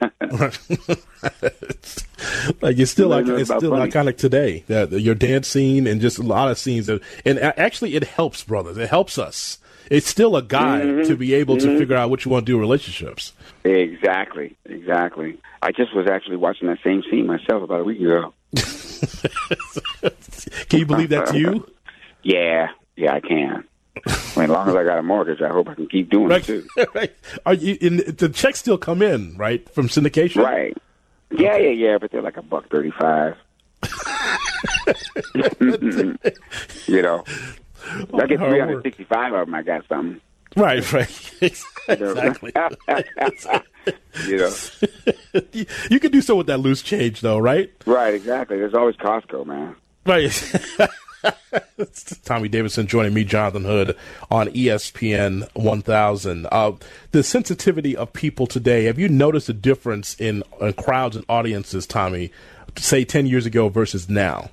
like it's still like it's still funny. iconic today. That your dance scene and just a lot of scenes, that, and actually it helps, brothers. It helps us it's still a guide mm-hmm. to be able to mm-hmm. figure out what you want to do in relationships. Exactly, exactly. I just was actually watching that same scene myself about a week ago. [laughs] can you believe that's you? [laughs] yeah, yeah, I can. I mean, as long as I got a mortgage, I hope I can keep doing right. it too. [laughs] right. Are you? In, the checks still come in, right, from syndication? Right. Yeah, okay. yeah, yeah. But they're like a buck thirty-five. you know, I get three hundred sixty-five of them. I got something. Right, right. [laughs] exactly. [laughs] you know, [laughs] you can do so with that loose change, though, right? Right, exactly. There's always Costco, man. Right. Tommy Davidson joining me, Jonathan Hood, on ESPN 1000. Uh, the sensitivity of people today, have you noticed a difference in, in crowds and audiences, Tommy, say 10 years ago versus now?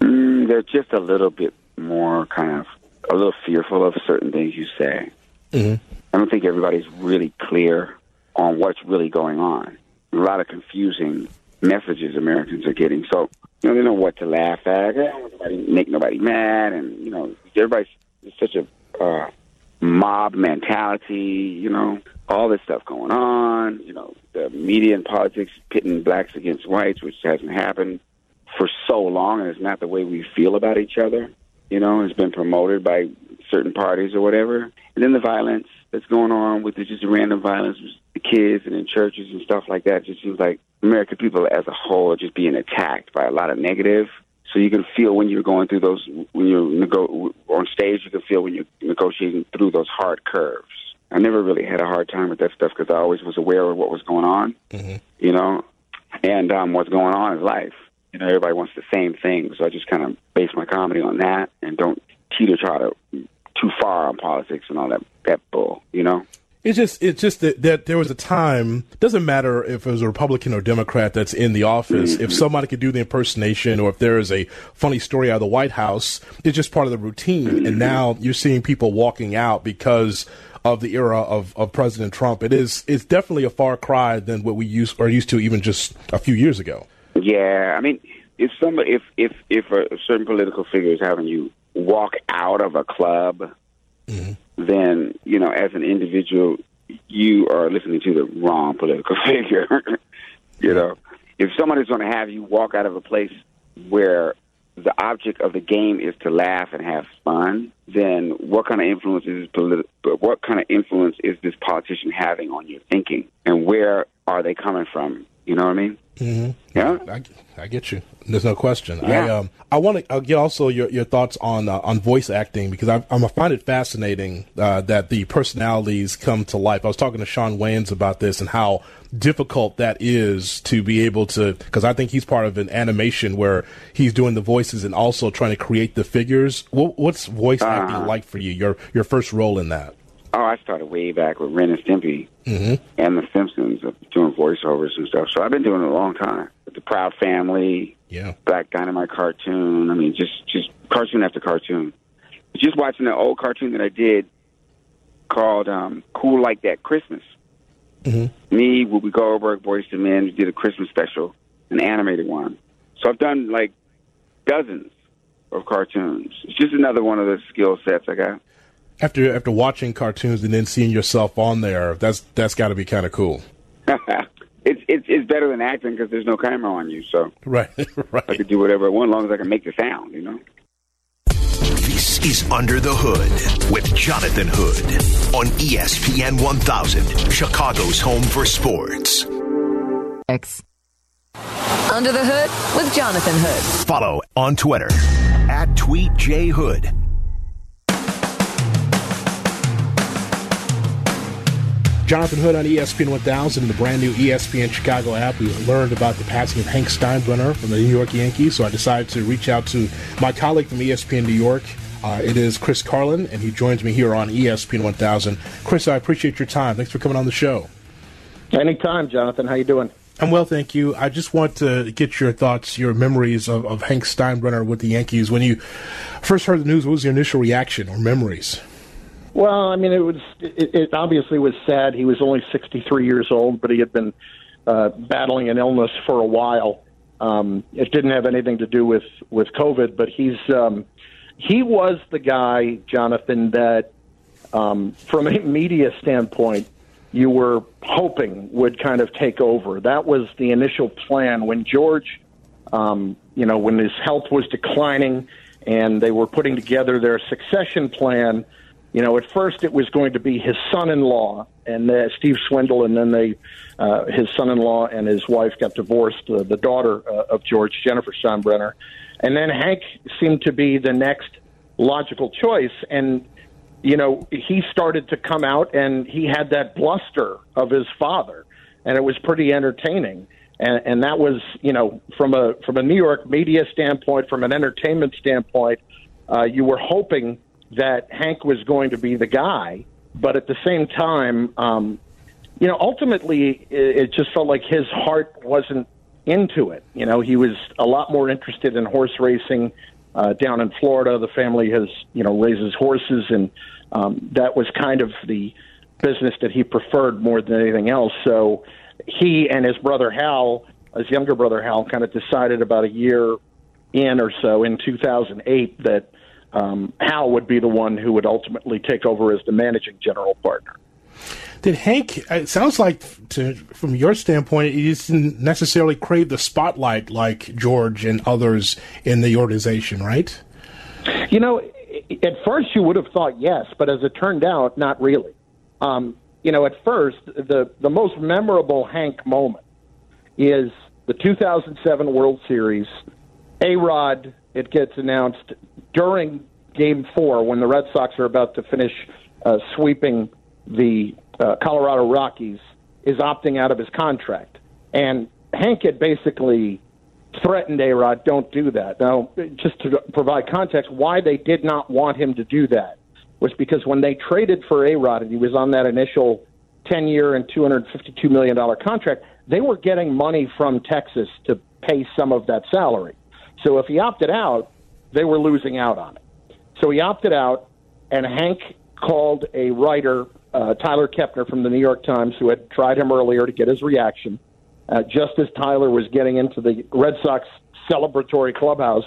Mm, they're just a little bit more kind of, a little fearful of certain things you say. Mm-hmm. I don't think everybody's really clear on what's really going on. A lot of confusing messages Americans are getting. So you know, they know what to laugh at. They don't nobody make nobody mad, and you know, everybody's such a uh, mob mentality. You know, all this stuff going on. You know, the media and politics pitting blacks against whites, which hasn't happened for so long, and it's not the way we feel about each other. You know, it's been promoted by certain parties or whatever, and then the violence that's going on with the just random violence with the kids and in churches and stuff like that. Just seems like American people as a whole are just being attacked by a lot of negative. So you can feel when you're going through those, when you're nego- on stage, you can feel when you're negotiating through those hard curves. I never really had a hard time with that stuff because I always was aware of what was going on, mm-hmm. you know, and um, what's going on in life. You know, everybody wants the same thing, so I just kind of base my comedy on that and don't teeter totter too far on politics and all that that bull. You know. It's just it's just that, that there was a time. Doesn't matter if it was a Republican or Democrat that's in the office. Mm-hmm. If somebody could do the impersonation, or if there is a funny story out of the White House, it's just part of the routine. Mm-hmm. And now you're seeing people walking out because of the era of, of President Trump. It is it's definitely a far cry than what we used are used to even just a few years ago. Yeah, I mean, if somebody if if if a certain political figure is having you walk out of a club, mm-hmm. then you know, as an individual, you are listening to the wrong political [laughs] figure. you know, if somebody's going to have you walk out of a place where the object of the game is to laugh and have fun, then what kind of influence is politi- what kind of influence is this politician having on your thinking, and where are they coming from? You know what I mean? Mm-hmm. Yeah, I, I, get you. There's no question. Yeah. I um, I want to get also your, your thoughts on uh, on voice acting because I, I find it fascinating uh, that the personalities come to life. I was talking to Shawn Wayans about this and how difficult that is to be able to because I think he's part of an animation where he's doing the voices and also trying to create the figures. What, what's voice uh-huh. acting like for you? Your your first role in that? Oh, I started way back with Ren and Stimpy mm-hmm. and The Simpsons, uh, doing voiceovers and stuff. So I've been doing it a long time. With the Proud Family, yeah, Black Dynamite cartoon. I mean, just just cartoon after cartoon. Just watching the old cartoon that I did called um, "Cool Like That Christmas." Mm-hmm. Me, Whoopi Goldberg, Boyz II Men, we did a Christmas special, an animated one. So I've done like dozens of cartoons. It's just another one of the skill sets I got after after watching cartoons and then seeing yourself on there, that's that's got to be kind of cool. [laughs] it's it's it's better than acting because there's no camera on you, so right, [laughs] right. I could do whatever I want as long as I can make the sound, you know. This is Under the Hood with Jonathan Hood on ESPN 1000, Chicago's home for sports. X. Under the Hood with Jonathan Hood. Follow on Twitter at Tweet Jonathan Hood on ESPN 1000 the brand new ESPN Chicago app. We learned about the passing of Hank Steinbrenner from the New York Yankees, so I decided to reach out to my colleague from ESPN New York. Uh, it is Chris Carlin, and he joins me here on ESPN 1000. Chris, I appreciate your time. Thanks for coming on the show. Anytime, Jonathan. How you doing? I'm well, thank you. I just want to get your thoughts, your memories of, of Hank Steinbrenner with the Yankees. When you first heard the news, what was your initial reaction or memories? Well, I mean, it was it, it obviously was sad. He was only 63 years old, but he had been uh, battling an illness for a while. Um, it didn't have anything to do with with COVID, but he's um, he was the guy, Jonathan, that um, from a media standpoint, you were hoping would kind of take over. That was the initial plan when George, um, you know, when his health was declining and they were putting together their succession plan. You know, at first it was going to be his son-in-law and uh, Steve Swindal, and then they, uh, his son-in-law and his wife got divorced. Uh, the daughter uh, of George, Jennifer Steinbrenner, and then Hank seemed to be the next logical choice. And you know, he started to come out and he had that bluster of his father, and it was pretty entertaining. And, and that was, you know, from a from a New York media standpoint, from an entertainment standpoint, uh, you were hoping that Hank was going to be the guy, but at the same time, um, you know, ultimately, it, it just felt like his heart wasn't into it. You know, he was a lot more interested in horse racing uh, down in Florida. The family has, you know, raises horses, and um, that was kind of the business that he preferred more than anything else. So he and his brother Hal, his younger brother Hal, kind of decided about a year in or so in 2008 that um, Hal would be the one who would ultimately take over as the managing general partner. Did Hank? It sounds like, to, from your standpoint, he didn't necessarily crave the spotlight like George and others in the organization, right? You know, at first you would have thought yes, but as it turned out, not really. Um, you know, at first, the the most memorable Hank moment is the 2007 World Series. A Rod, it gets announced during Game Four when the Red Sox are about to finish uh, sweeping the uh, Colorado Rockies, is opting out of his contract, and Hank had basically threatened A Rod, don't do that. Now, just to provide context, why they did not want him to do that was because when they traded for A Rod and he was on that initial 10 year and $252 million contract, they were getting money from Texas to pay some of that salary. So if he opted out, they were losing out on it. So he opted out, and Hank called a writer, uh, Tyler Kepner from the New York Times, who had tried him earlier to get his reaction uh, just as Tyler was getting into the Red Sox celebratory clubhouse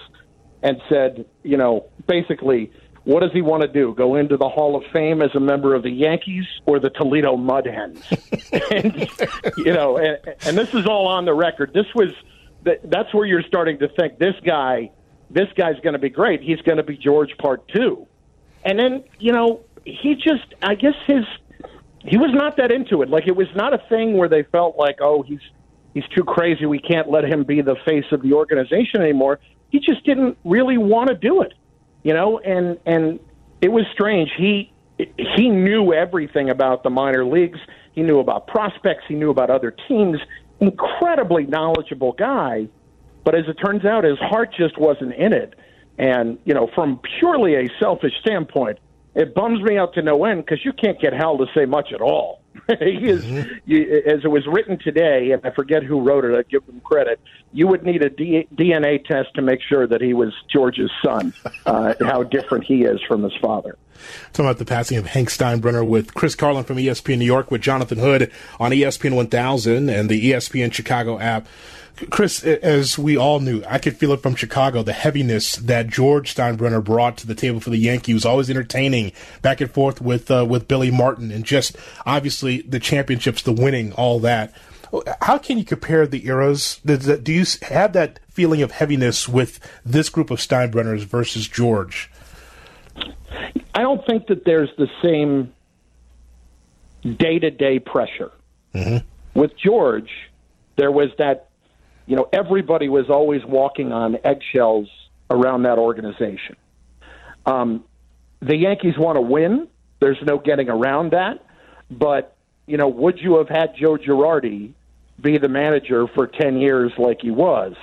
and said, you know, basically, what does he want to do? Go into the Hall of Fame as a member of the Yankees or the Toledo Mud Hens? [laughs] and, you know, and, and this is all on the record. This was that's where you're starting to think this guy, this guy's going to be great. He's going to be George Part Two, and then you know he just, I guess his he was not that into it. Like it was not a thing where they felt like, oh, he's he's too crazy. We can't let him be the face of the organization anymore. He just didn't really want to do it, you know. And and it was strange. He he knew everything about the minor leagues. He knew about prospects. He knew about other teams. Incredibly knowledgeable guy, but as it turns out, his heart just wasn't in it. And you know, from purely a selfish standpoint, it bums me out to no end because you can't get Hal to say much at all. [laughs] he is, mm-hmm. you, as it was written today, and I forget who wrote it. I give them credit. You would need a D, DNA test to make sure that he was George's son. [laughs] Uh, how different he is from his father. Talking about the passing of Hank Steinbrenner with Chris Carlin from ESPN New York with Jonathan Hood on ESPN 1000 and the ESPN Chicago app. Chris, as we all knew, I could feel it from Chicago, the heaviness that George Steinbrenner brought to the table for the Yankees. Always entertaining back and forth with uh, with Billy Martin, and just obviously the championships, the winning, all that. How can you compare the eras? Do you have that feeling of heaviness with this group of Steinbrenners versus George? I don't think that there's the same day to day pressure. Mm-hmm. With George, there was that you know, everybody was always walking on eggshells around that organization. Um, the Yankees want to win. There's no getting around that. But, you know, would you have had Joe Girardi be the manager for 10 years like he was?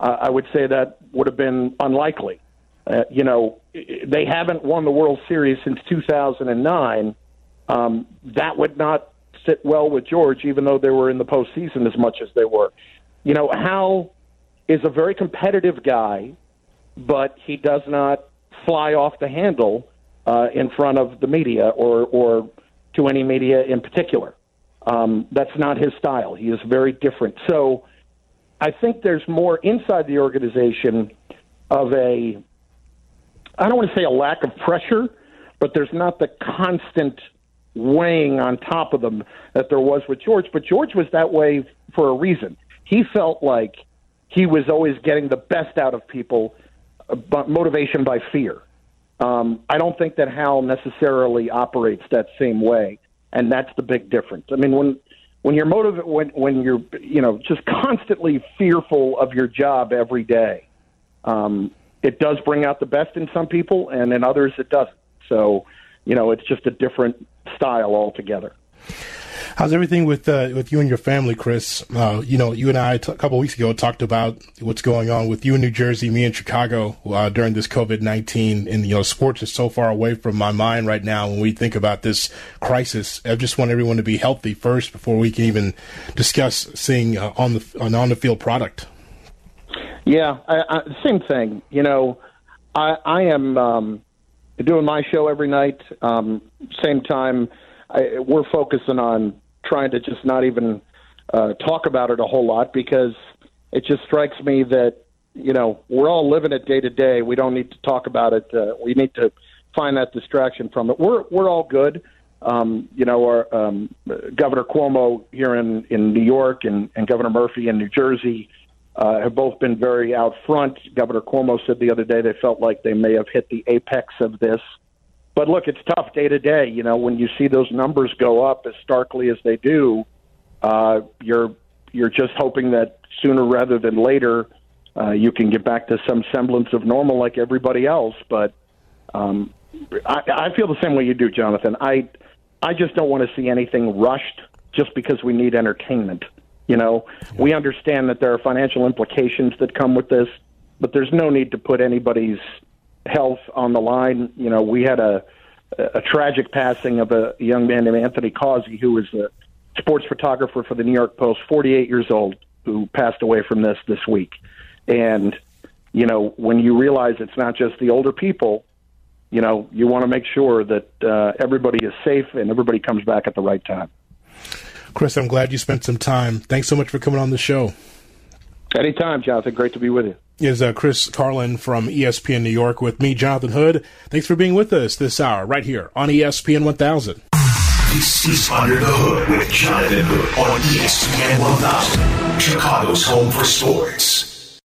Uh, I would say that would have been unlikely. Uh, you know, they haven't won the World Series since 2009. Um, that would not sit well with George, even though they were in the postseason as much as they were you know, Hal is a very competitive guy, but he does not fly off the handle uh, in front of the media or, or to any media in particular. Um, that's not his style. He is very different. So I think there's more inside the organization of a, I don't want to say a lack of pressure, but there's not the constant weighing on top of them that there was with George. But George was that way for a reason. He felt like he was always getting the best out of people, uh, but motivation by fear. Um, I don't think that Hal necessarily operates that same way, and that's the big difference. I mean, when when you're motivated, when when you're you know just constantly fearful of your job every day, um, it does bring out the best in some people, and in others it doesn't. So, you know, it's just a different style altogether. How's everything with uh, with you and your family, Chris? Uh, you know, you and I t- a couple weeks ago talked about what's going on with you in New Jersey, me in Chicago uh, during this COVID nineteen, and you know, sports is so far away from my mind right now when we think about this crisis. I just want everyone to be healthy first before we can even discuss seeing uh, on the an on the field product. Yeah, I, I, same thing. You know, I, I am um, doing my show every night. Um, same time, I, we're focusing on trying to just not even uh, talk about it a whole lot because it just strikes me that you know we're all living it day to day. We don't need to talk about it. Uh, we need to find that distraction from it. We're we're all good. Um, you know, our um, Governor Cuomo here in in New York and, and Governor Murphy in New Jersey uh, have both been very out front. Governor Cuomo said the other day they felt like they may have hit the apex of this. But look, it's tough day to day. You know, when you see those numbers go up as starkly as they do, uh, you're you're just hoping that sooner rather than later uh, you can get back to some semblance of normal like everybody else. But um, I, I feel the same way you do, Jonathan. I I just don't want to see anything rushed just because we need entertainment. You know, we understand that there are financial implications that come with this, but there's no need to put anybody's health on the line. You know, we had a a tragic passing of a young man named Anthony Causi, who was a sports photographer for the New York Post, 48 years old, who passed away from this this week. And you know, when you realize it's not just the older people, you know, you want to make sure that uh, everybody is safe and everybody comes back at the right time. Chris, I'm glad you spent some time. Thanks so much for coming on the show. Anytime, Jonathan. Great to be with you. Is uh, Chris Carlin from ESPN New York with me, Jonathan Hood. Thanks for being with us this hour right here on ESPN 1000. This is Under the Hood with Jonathan Hood on ESPN 1000, Chicago's home for sports.